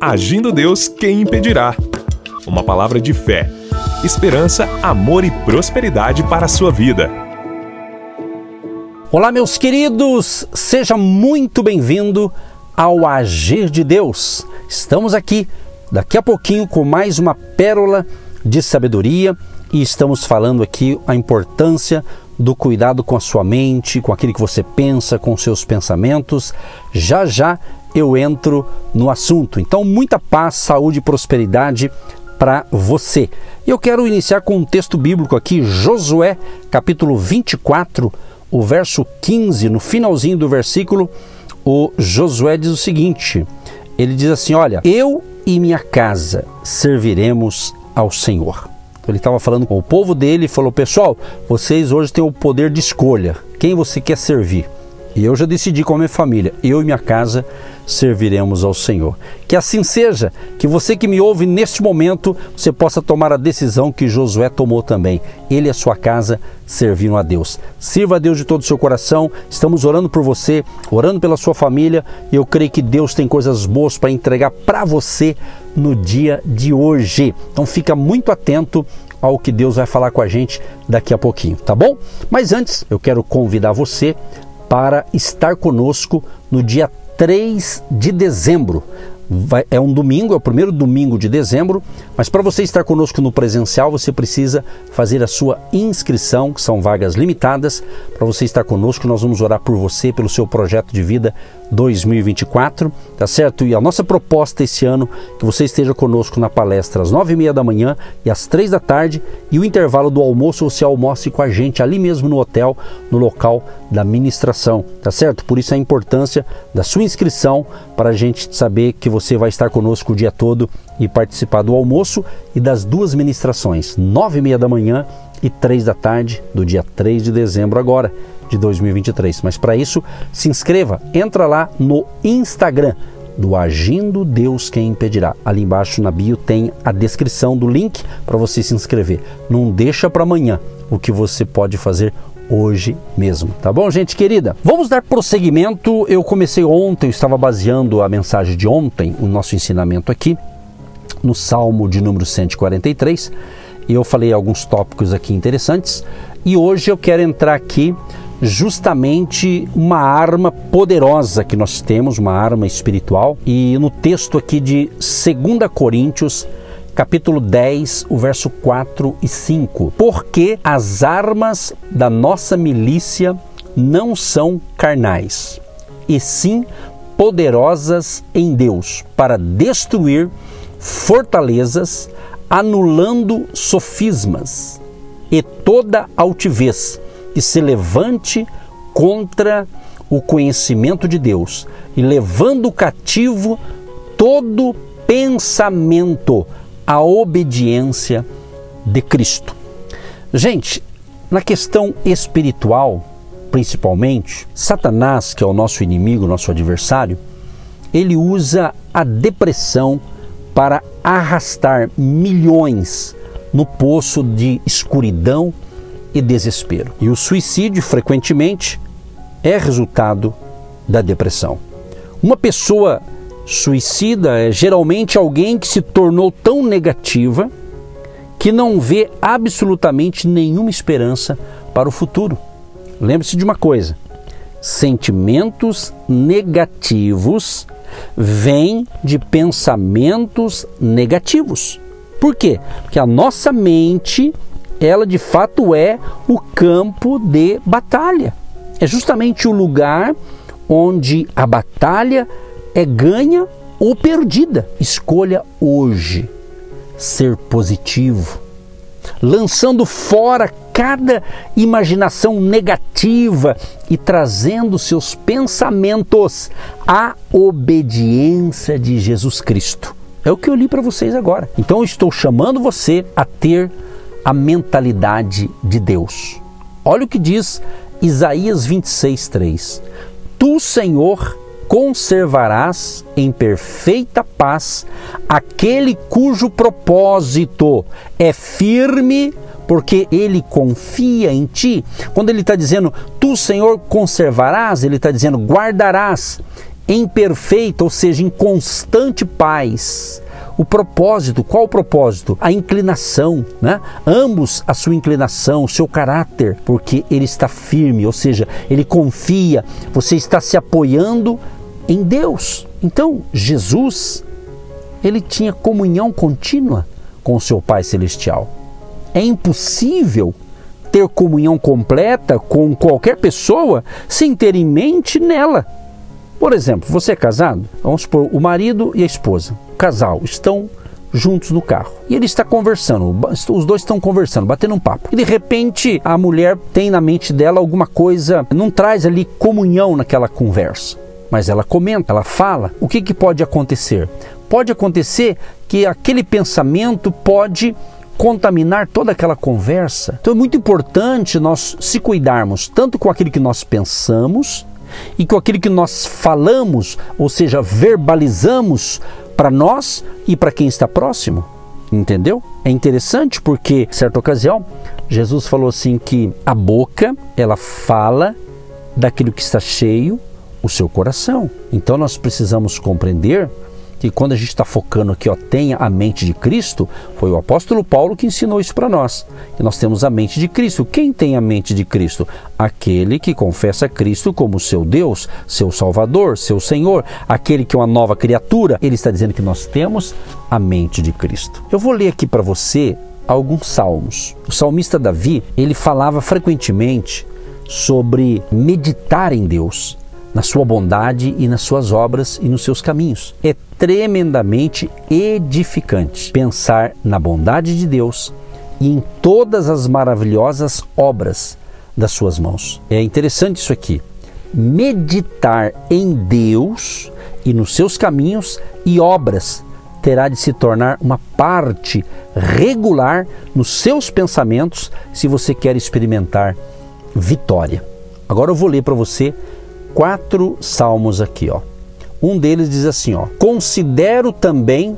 Agindo Deus, quem impedirá? Uma palavra de fé, esperança, amor e prosperidade para a sua vida. Olá, meus queridos, seja muito bem-vindo ao Agir de Deus. Estamos aqui daqui a pouquinho com mais uma pérola de sabedoria e estamos falando aqui a importância do cuidado com a sua mente, com aquilo que você pensa, com seus pensamentos. Já já eu entro no assunto. Então, muita paz, saúde e prosperidade para você. Eu quero iniciar com um texto bíblico aqui, Josué, capítulo 24, o verso 15, no finalzinho do versículo, o Josué diz o seguinte: ele diz assim: Olha, eu e minha casa serviremos ao Senhor. Ele estava falando com o povo dele e falou: Pessoal, vocês hoje têm o poder de escolha. Quem você quer servir? E eu já decidi com a minha família, eu e minha casa serviremos ao Senhor. Que assim seja, que você que me ouve neste momento, você possa tomar a decisão que Josué tomou também. Ele e a sua casa serviram a Deus. Sirva a Deus de todo o seu coração. Estamos orando por você, orando pela sua família, e eu creio que Deus tem coisas boas para entregar para você no dia de hoje. Então fica muito atento ao que Deus vai falar com a gente daqui a pouquinho, tá bom? Mas antes, eu quero convidar você para estar conosco no dia 3 de dezembro. Vai, é um domingo, é o primeiro domingo de dezembro, mas para você estar conosco no presencial, você precisa fazer a sua inscrição, que são vagas limitadas. Para você estar conosco, nós vamos orar por você, pelo seu projeto de vida 2024, tá certo? E a nossa proposta esse ano que você esteja conosco na palestra às nove e meia da manhã e às três da tarde e o intervalo do almoço você almoce com a gente ali mesmo no hotel, no local da ministração, tá certo? Por isso a importância da sua inscrição para a gente saber que você vai estar conosco o dia todo e participar do almoço e das duas ministrações, nove e meia da manhã e três da tarde do dia 3 de dezembro agora de 2023. Mas para isso, se inscreva, entra lá no Instagram do Agindo Deus Quem Impedirá. Ali embaixo na bio tem a descrição do link para você se inscrever. Não deixa para amanhã o que você pode fazer hoje mesmo, tá bom, gente querida? Vamos dar prosseguimento. Eu comecei ontem, eu estava baseando a mensagem de ontem, o nosso ensinamento aqui, no Salmo de número 143, e eu falei alguns tópicos aqui interessantes, e hoje eu quero entrar aqui justamente uma arma poderosa que nós temos, uma arma espiritual. E no texto aqui de 2 Coríntios, capítulo 10, o verso 4 e 5. Porque as armas da nossa milícia não são carnais, e sim poderosas em Deus para destruir fortalezas, anulando sofismas e toda altivez que se levante contra o conhecimento de Deus e levando cativo todo pensamento à obediência de Cristo. Gente, na questão espiritual, principalmente, Satanás, que é o nosso inimigo, nosso adversário, ele usa a depressão para arrastar milhões no poço de escuridão e desespero. E o suicídio, frequentemente, é resultado da depressão. Uma pessoa suicida é geralmente alguém que se tornou tão negativa que não vê absolutamente nenhuma esperança para o futuro. Lembre-se de uma coisa: sentimentos negativos vêm de pensamentos negativos. Por quê? Porque a nossa mente ela de fato é o campo de batalha. É justamente o lugar onde a batalha é ganha ou perdida. Escolha hoje ser positivo, lançando fora cada imaginação negativa e trazendo seus pensamentos à obediência de Jesus Cristo. É o que eu li para vocês agora. Então eu estou chamando você a ter a mentalidade de Deus. Olha o que diz Isaías 26, 3. Tu, Senhor, conservarás em perfeita paz aquele cujo propósito é firme, porque ele confia em ti. Quando ele está dizendo, tu, Senhor, conservarás, ele está dizendo, guardarás em perfeita, ou seja, em constante paz. O propósito, qual o propósito? A inclinação, né? Ambos a sua inclinação, o seu caráter, porque ele está firme, ou seja, ele confia, você está se apoiando em Deus. Então, Jesus, ele tinha comunhão contínua com o seu Pai celestial. É impossível ter comunhão completa com qualquer pessoa sem ter em mente nela por exemplo, você é casado? Vamos supor, o marido e a esposa, casal, estão juntos no carro. E ele está conversando, os dois estão conversando, batendo um papo. E de repente a mulher tem na mente dela alguma coisa, não traz ali comunhão naquela conversa. Mas ela comenta, ela fala. O que, que pode acontecer? Pode acontecer que aquele pensamento pode contaminar toda aquela conversa. Então é muito importante nós se cuidarmos tanto com aquilo que nós pensamos e com aquilo que nós falamos, ou seja, verbalizamos para nós e para quem está próximo. Entendeu? É interessante porque, certa ocasião, Jesus falou assim que a boca, ela fala daquilo que está cheio o seu coração. Então nós precisamos compreender que quando a gente está focando aqui, ó, tenha a mente de Cristo, foi o apóstolo Paulo que ensinou isso para nós. Que nós temos a mente de Cristo. Quem tem a mente de Cristo? Aquele que confessa Cristo como seu Deus, seu Salvador, seu Senhor, aquele que é uma nova criatura. Ele está dizendo que nós temos a mente de Cristo. Eu vou ler aqui para você alguns salmos. O salmista Davi, ele falava frequentemente sobre meditar em Deus na sua bondade e nas suas obras e nos seus caminhos. É tremendamente edificante pensar na bondade de Deus e em todas as maravilhosas obras das suas mãos. É interessante isso aqui. Meditar em Deus e nos seus caminhos e obras terá de se tornar uma parte regular nos seus pensamentos se você quer experimentar vitória. Agora eu vou ler para você quatro salmos aqui, ó. Um deles diz assim, ó: Considero também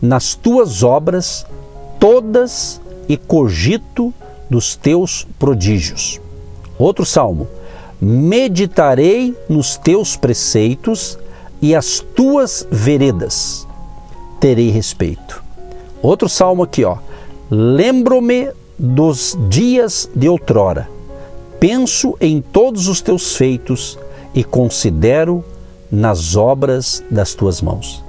nas tuas obras todas e cogito dos teus prodígios. Outro salmo: Meditarei nos teus preceitos e as tuas veredas terei respeito. Outro salmo aqui, ó. Lembro-me dos dias de outrora. Penso em todos os teus feitos e considero nas obras das tuas mãos.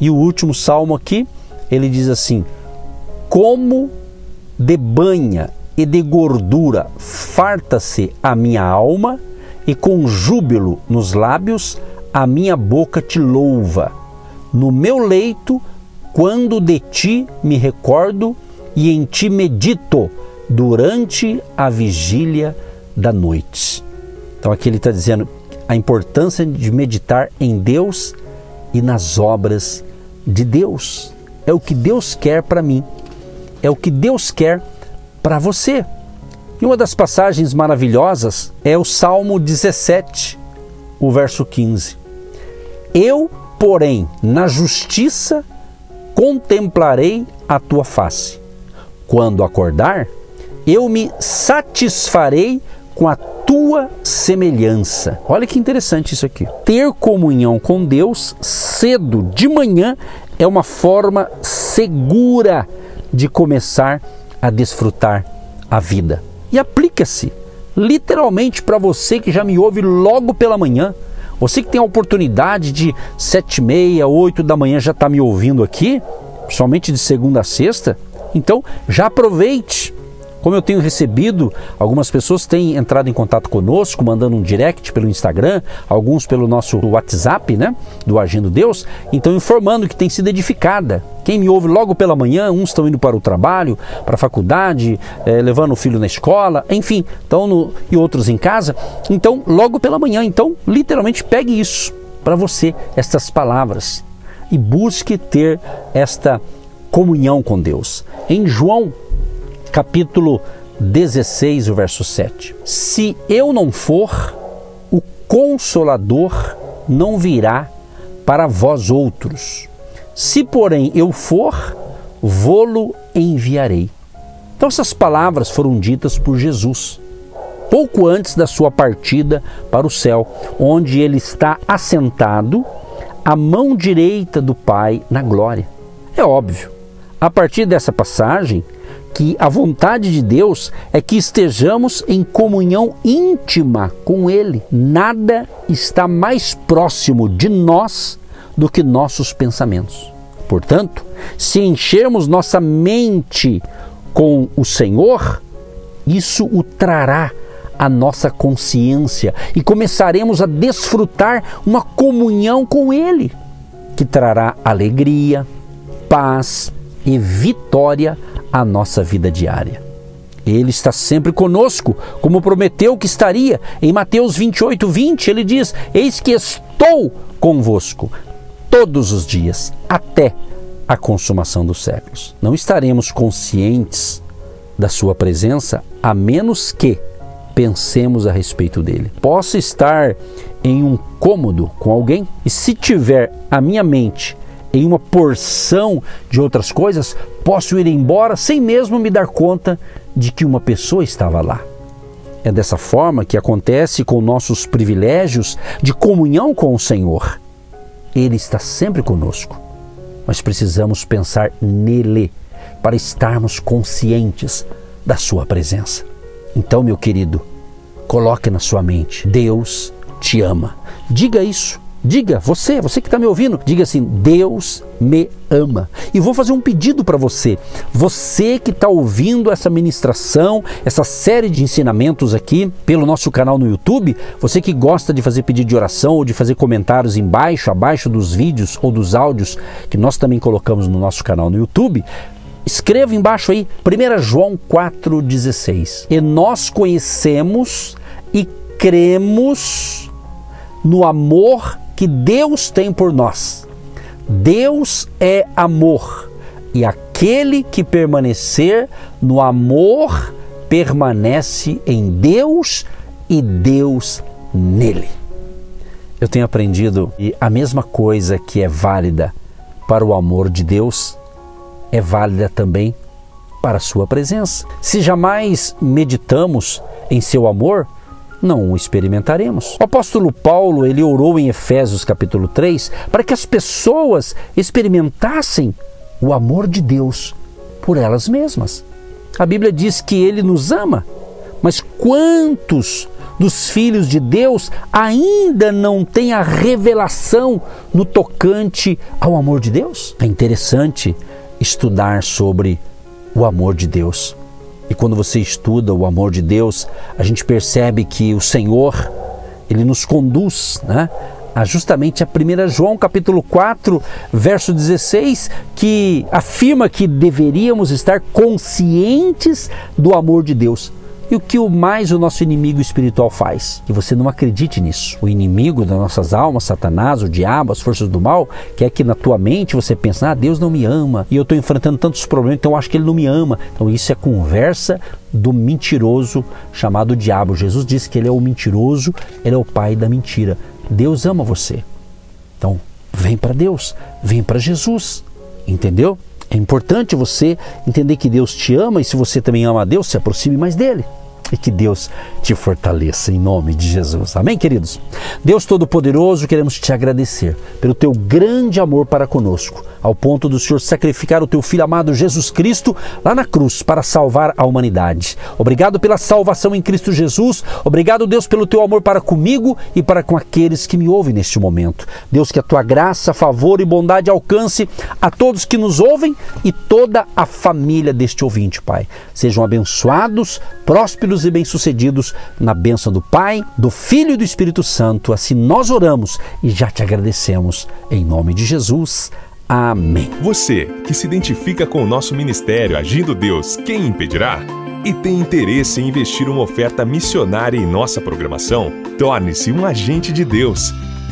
E o último salmo aqui, ele diz assim: Como de banha e de gordura farta-se a minha alma, e com júbilo nos lábios a minha boca te louva. No meu leito, quando de ti me recordo e em ti medito durante a vigília da noite. Então aqui ele está dizendo: a importância de meditar em Deus e nas obras de Deus. É o que Deus quer para mim, é o que Deus quer para você. E uma das passagens maravilhosas é o Salmo 17, o verso 15. Eu, porém, na justiça contemplarei a tua face. Quando acordar, eu me satisfarei com a tua semelhança. Olha que interessante isso aqui. Ter comunhão com Deus cedo de manhã é uma forma segura de começar a desfrutar a vida. E aplica-se literalmente para você que já me ouve logo pela manhã. Você que tem a oportunidade de sete e meia, oito da manhã já está me ouvindo aqui, somente de segunda a sexta, então já aproveite como eu tenho recebido, algumas pessoas têm entrado em contato conosco, mandando um direct pelo Instagram, alguns pelo nosso WhatsApp, né, do Agindo Deus, então informando que tem sido edificada. Quem me ouve logo pela manhã, uns estão indo para o trabalho, para a faculdade, é, levando o filho na escola, enfim, então no, e outros em casa. Então, logo pela manhã, então, literalmente pegue isso para você, estas palavras, e busque ter esta comunhão com Deus. Em João capítulo 16, o verso 7. Se eu não for, o consolador não virá para vós outros. Se, porém, eu for, vou-lo enviarei. Então, essas palavras foram ditas por Jesus. pouco antes da sua partida para o céu, onde ele está assentado à mão direita do Pai na glória. É óbvio, a partir dessa passagem, que a vontade de Deus é que estejamos em comunhão íntima com Ele. Nada está mais próximo de nós do que nossos pensamentos. Portanto, se enchermos nossa mente com o Senhor, isso o trará à nossa consciência e começaremos a desfrutar uma comunhão com Ele, que trará alegria, paz e vitória à nossa vida diária. Ele está sempre conosco, como prometeu que estaria. Em Mateus 28, 20, ele diz: Eis que estou convosco todos os dias, até a consumação dos séculos. Não estaremos conscientes da Sua presença a menos que pensemos a respeito dele. Posso estar em um cômodo com alguém e, se tiver a minha mente em uma porção de outras coisas, posso ir embora sem mesmo me dar conta de que uma pessoa estava lá. É dessa forma que acontece com nossos privilégios de comunhão com o Senhor. Ele está sempre conosco, mas precisamos pensar nele para estarmos conscientes da Sua presença. Então, meu querido, coloque na sua mente: Deus te ama. Diga isso Diga, você, você que está me ouvindo, diga assim: Deus me ama. E vou fazer um pedido para você. Você que está ouvindo essa ministração, essa série de ensinamentos aqui pelo nosso canal no YouTube, você que gosta de fazer pedido de oração ou de fazer comentários embaixo, abaixo dos vídeos ou dos áudios que nós também colocamos no nosso canal no YouTube, escreva embaixo aí 1 João 4,16. E nós conhecemos e cremos no amor que Deus tem por nós. Deus é amor, e aquele que permanecer no amor permanece em Deus e Deus nele. Eu tenho aprendido e a mesma coisa que é válida para o amor de Deus é válida também para a sua presença. Se jamais meditamos em seu amor, não o experimentaremos. O apóstolo Paulo, ele orou em Efésios capítulo 3 para que as pessoas experimentassem o amor de Deus por elas mesmas. A Bíblia diz que ele nos ama, mas quantos dos filhos de Deus ainda não têm a revelação no tocante ao amor de Deus? É interessante estudar sobre o amor de Deus. E quando você estuda o amor de Deus, a gente percebe que o Senhor, ele nos conduz, né? A justamente a 1 João capítulo 4, verso 16, que afirma que deveríamos estar conscientes do amor de Deus. E o que o mais o nosso inimigo espiritual faz? Que você não acredite nisso. O inimigo das nossas almas, Satanás, o diabo, as forças do mal, quer que na tua mente você pense, ah, Deus não me ama e eu estou enfrentando tantos problemas, então eu acho que ele não me ama. Então isso é conversa do mentiroso chamado diabo. Jesus disse que ele é o mentiroso, ele é o pai da mentira. Deus ama você. Então, vem para Deus, vem para Jesus. Entendeu? É importante você entender que Deus te ama e se você também ama a Deus, se aproxime mais dele e que Deus te fortaleça em nome de Jesus. Amém, queridos? Deus Todo-Poderoso, queremos te agradecer pelo teu grande amor para conosco, ao ponto do Senhor sacrificar o teu filho amado Jesus Cristo lá na cruz para salvar a humanidade. Obrigado pela salvação em Cristo Jesus. Obrigado, Deus, pelo teu amor para comigo e para com aqueles que me ouvem neste momento. Deus, que a tua graça, favor e bondade alcance a todos que nos ouvem e toda a família deste ouvinte, Pai. Sejam abençoados, prósperos e bem-sucedidos na bênção do Pai, do Filho e do Espírito Santo. Assim nós oramos e já te agradecemos. Em nome de Jesus. Amém. Você que se identifica com o nosso ministério Agindo Deus, quem impedirá? E tem interesse em investir uma oferta missionária em nossa programação? Torne-se um agente de Deus